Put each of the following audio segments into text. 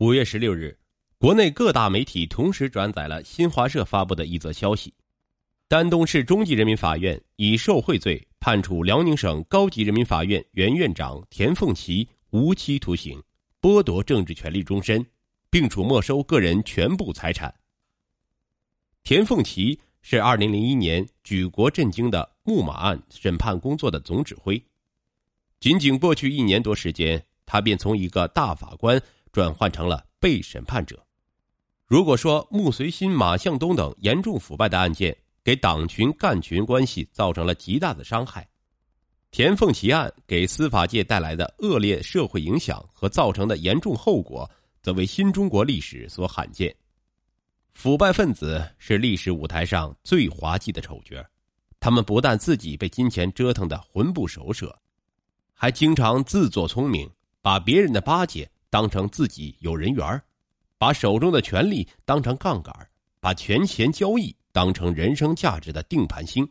五月十六日，国内各大媒体同时转载了新华社发布的一则消息：丹东市中级人民法院以受贿罪判处辽宁省高级人民法院原院长田凤琪无期徒刑，剥夺政治权利终身，并处没收个人全部财产。田凤琪是二零零一年举国震惊的木马案审判工作的总指挥，仅仅过去一年多时间，他便从一个大法官。转换成了被审判者。如果说穆随新、马向东等严重腐败的案件给党群干群关系造成了极大的伤害，田凤琪案给司法界带来的恶劣社会影响和造成的严重后果，则为新中国历史所罕见。腐败分子是历史舞台上最滑稽的丑角，他们不但自己被金钱折腾的魂不守舍，还经常自作聪明，把别人的巴结。当成自己有人缘把手中的权力当成杠杆把权钱交易当成人生价值的定盘星，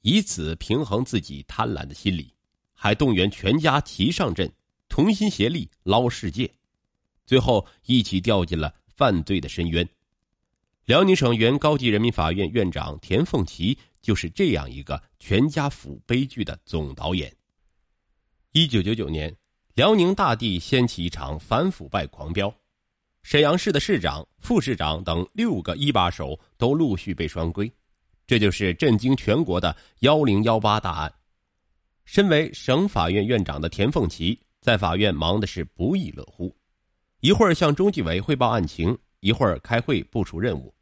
以此平衡自己贪婪的心理，还动员全家齐上阵，同心协力捞世界，最后一起掉进了犯罪的深渊。辽宁省原高级人民法院院长田凤琪就是这样一个全家福悲剧的总导演。一九九九年。辽宁大地掀起一场反腐败狂飙，沈阳市的市长、副市长等六个一把手都陆续被双规，这就是震惊全国的“幺零幺八”大案。身为省法院院长的田凤琪在法院忙的是不亦乐乎，一会儿向中纪委汇报案情，一会儿开会部署任务。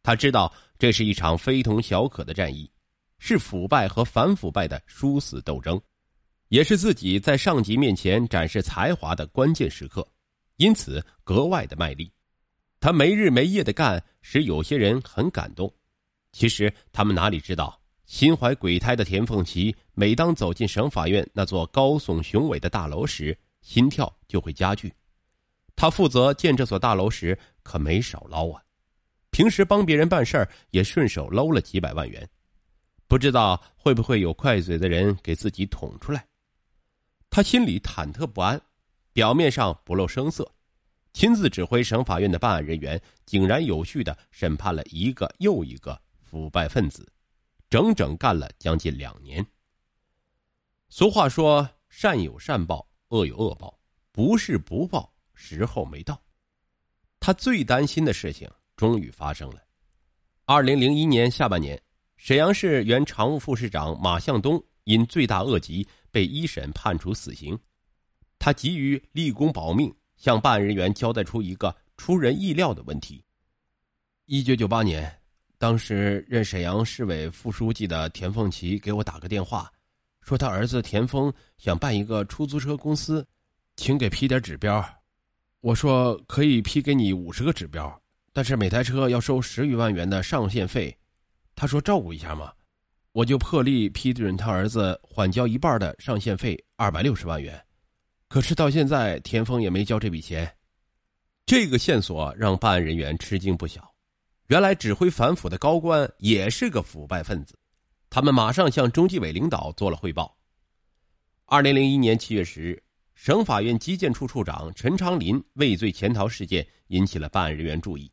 他知道这是一场非同小可的战役，是腐败和反腐败的殊死斗争。也是自己在上级面前展示才华的关键时刻，因此格外的卖力。他没日没夜的干，使有些人很感动。其实他们哪里知道，心怀鬼胎的田凤琪，每当走进省法院那座高耸雄伟的大楼时，心跳就会加剧。他负责建这所大楼时，可没少捞啊。平时帮别人办事儿，也顺手捞了几百万元。不知道会不会有快嘴的人给自己捅出来。他心里忐忑不安，表面上不露声色，亲自指挥省法院的办案人员，井然有序的审判了一个又一个腐败分子，整整干了将近两年。俗话说：“善有善报，恶有恶报，不是不报，时候没到。”他最担心的事情终于发生了。二零零一年下半年，沈阳市原常务副市长马向东因罪大恶极。被一审判处死刑，他急于立功保命，向办案人员交代出一个出人意料的问题：一九九八年，当时任沈阳市委副书记的田凤琪给我打个电话，说他儿子田丰想办一个出租车公司，请给批点指标。我说可以批给你五十个指标，但是每台车要收十余万元的上线费。他说照顾一下嘛。我就破例批准他儿子缓交一半的上线费二百六十万元，可是到现在田丰也没交这笔钱。这个线索让办案人员吃惊不小，原来指挥反腐的高官也是个腐败分子。他们马上向中纪委领导做了汇报。二零零一年七月十日，省法院基建处处长陈长林畏罪潜逃事件引起了办案人员注意，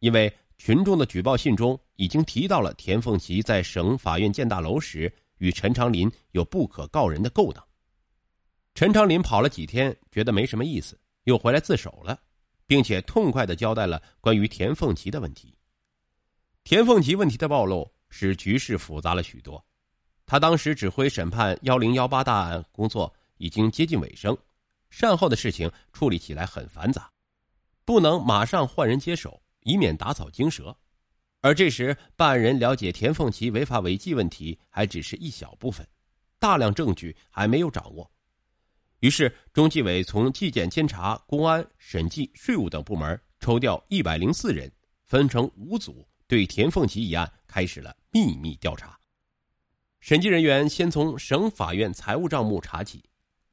因为。群众的举报信中已经提到了田凤琪在省法院建大楼时与陈长林有不可告人的勾当。陈长林跑了几天，觉得没什么意思，又回来自首了，并且痛快的交代了关于田凤琪的问题。田凤琪问题的暴露使局势复杂了许多。他当时指挥审判幺零幺八大案工作已经接近尾声，善后的事情处理起来很繁杂，不能马上换人接手。以免打草惊蛇，而这时办案人了解田凤琪违法违纪问题还只是一小部分，大量证据还没有掌握。于是中纪委从纪检监察、公安、审计、税务等部门抽调一百零四人，分成五组，对田凤琪一案开始了秘密调查。审计人员先从省法院财务账目查起，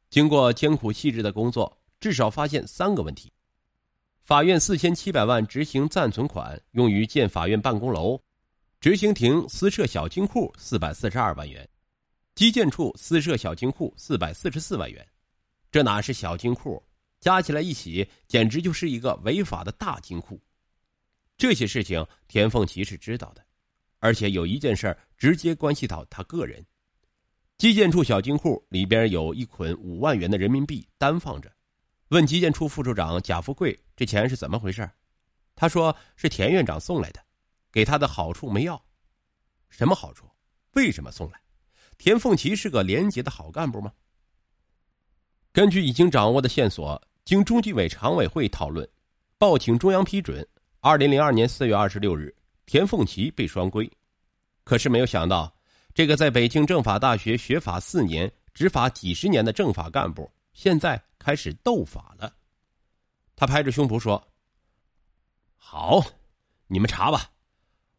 经过艰苦细致的工作，至少发现三个问题。法院四千七百万执行暂存款用于建法院办公楼，执行庭私设小金库四百四十二万元，基建处私设小金库四百四十四万元，这哪是小金库？加起来一起，简直就是一个违法的大金库。这些事情田凤琪是知道的，而且有一件事直接关系到他个人。基建处小金库里边有一捆五万元的人民币单放着，问基建处副处长贾富贵这钱是怎么回事？他说是田院长送来的，给他的好处没要。什么好处？为什么送来？田凤琪是个廉洁的好干部吗？根据已经掌握的线索，经中纪委常委会讨论，报请中央批准，二零零二年四月二十六日，田凤琪被双规。可是没有想到。这个在北京政法大学学法四年、执法几十年的政法干部，现在开始斗法了。他拍着胸脯说：“好，你们查吧，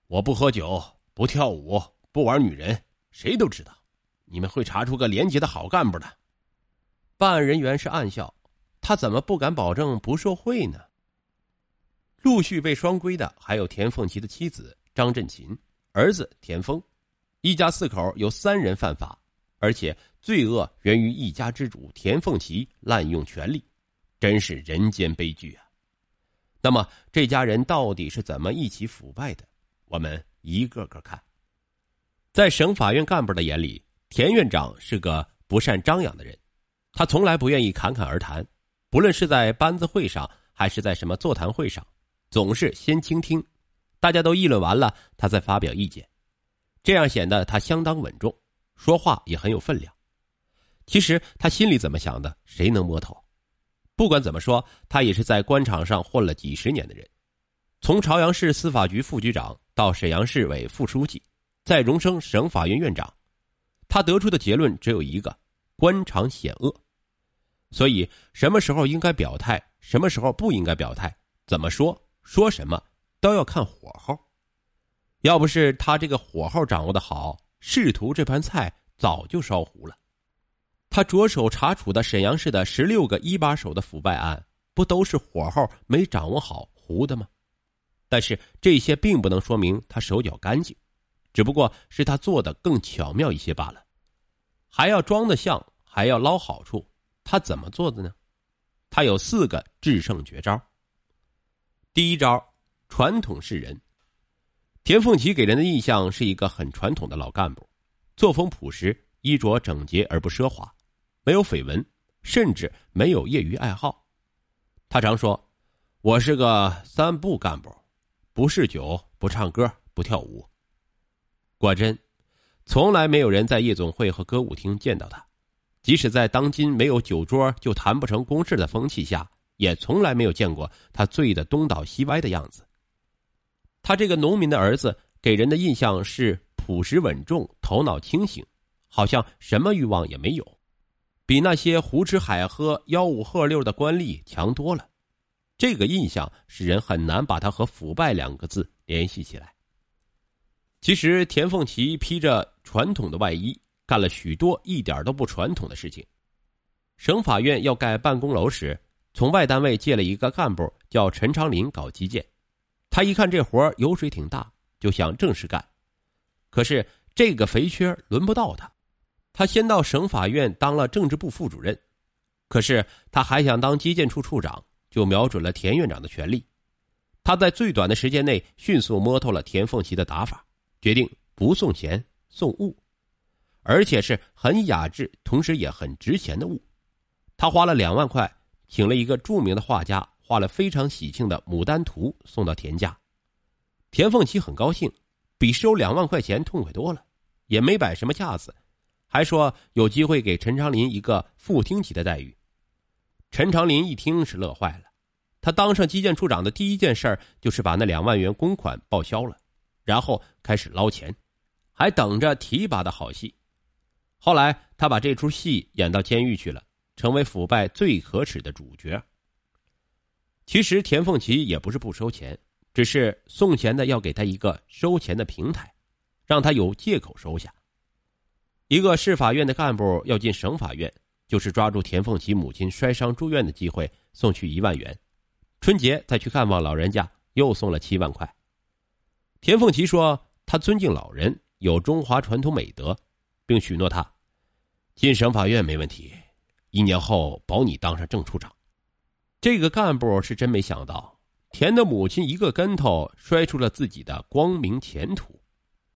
我不喝酒，不跳舞，不玩女人，谁都知道，你们会查出个廉洁的好干部的。”办案人员是暗笑，他怎么不敢保证不受贿呢？陆续被双规的还有田凤琪的妻子张振琴，儿子田峰。一家四口有三人犯法，而且罪恶源于一家之主田凤琪滥用权力，真是人间悲剧啊！那么这家人到底是怎么一起腐败的？我们一个个看。在省法院干部的眼里，田院长是个不善张扬的人，他从来不愿意侃侃而谈，不论是在班子会上还是在什么座谈会上，总是先倾听，大家都议论完了，他再发表意见。这样显得他相当稳重，说话也很有分量。其实他心里怎么想的，谁能摸透？不管怎么说，他也是在官场上混了几十年的人，从朝阳市司法局副局长到沈阳市委副书记，再荣升省法院院长，他得出的结论只有一个：官场险恶。所以，什么时候应该表态，什么时候不应该表态，怎么说，说什么，都要看火候。要不是他这个火候掌握的好，仕途这盘菜早就烧糊了。他着手查处的沈阳市的十六个一把手的腐败案，不都是火候没掌握好糊的吗？但是这些并不能说明他手脚干净，只不过是他做的更巧妙一些罢了。还要装得像，还要捞好处，他怎么做的呢？他有四个制胜绝招。第一招，传统示人。田凤琪给人的印象是一个很传统的老干部，作风朴实，衣着整洁而不奢华，没有绯闻，甚至没有业余爱好。他常说：“我是个三不干部，不嗜酒，不唱歌，不跳舞。”果真，从来没有人在夜总会和歌舞厅见到他，即使在当今没有酒桌就谈不成公事的风气下，也从来没有见过他醉得东倒西歪的样子。他这个农民的儿子给人的印象是朴实稳重、头脑清醒，好像什么欲望也没有，比那些胡吃海喝、吆五喝六的官吏强多了。这个印象使人很难把他和腐败两个字联系起来。其实，田凤琪披着传统的外衣，干了许多一点都不传统的事情。省法院要盖办公楼时，从外单位借了一个干部，叫陈昌林搞基建。他一看这活油水挺大，就想正式干。可是这个肥缺轮不到他，他先到省法院当了政治部副主任。可是他还想当基建处处长，就瞄准了田院长的权力。他在最短的时间内迅速摸透了田凤琪的打法，决定不送钱送物，而且是很雅致，同时也很值钱的物。他花了两万块，请了一个著名的画家。画了非常喜庆的牡丹图送到田家，田凤琪很高兴，比收两万块钱痛快多了，也没摆什么架子，还说有机会给陈长林一个副厅级的待遇。陈长林一听是乐坏了，他当上基建处长的第一件事就是把那两万元公款报销了，然后开始捞钱，还等着提拔的好戏。后来他把这出戏演到监狱去了，成为腐败最可耻的主角。其实田凤琪也不是不收钱，只是送钱的要给他一个收钱的平台，让他有借口收下。一个市法院的干部要进省法院，就是抓住田凤琪母亲摔伤住院的机会，送去一万元。春节再去看望老人家，又送了七万块。田凤琪说：“他尊敬老人，有中华传统美德，并许诺他，进省法院没问题，一年后保你当上正处长。”这个干部是真没想到，田的母亲一个跟头摔出了自己的光明前途。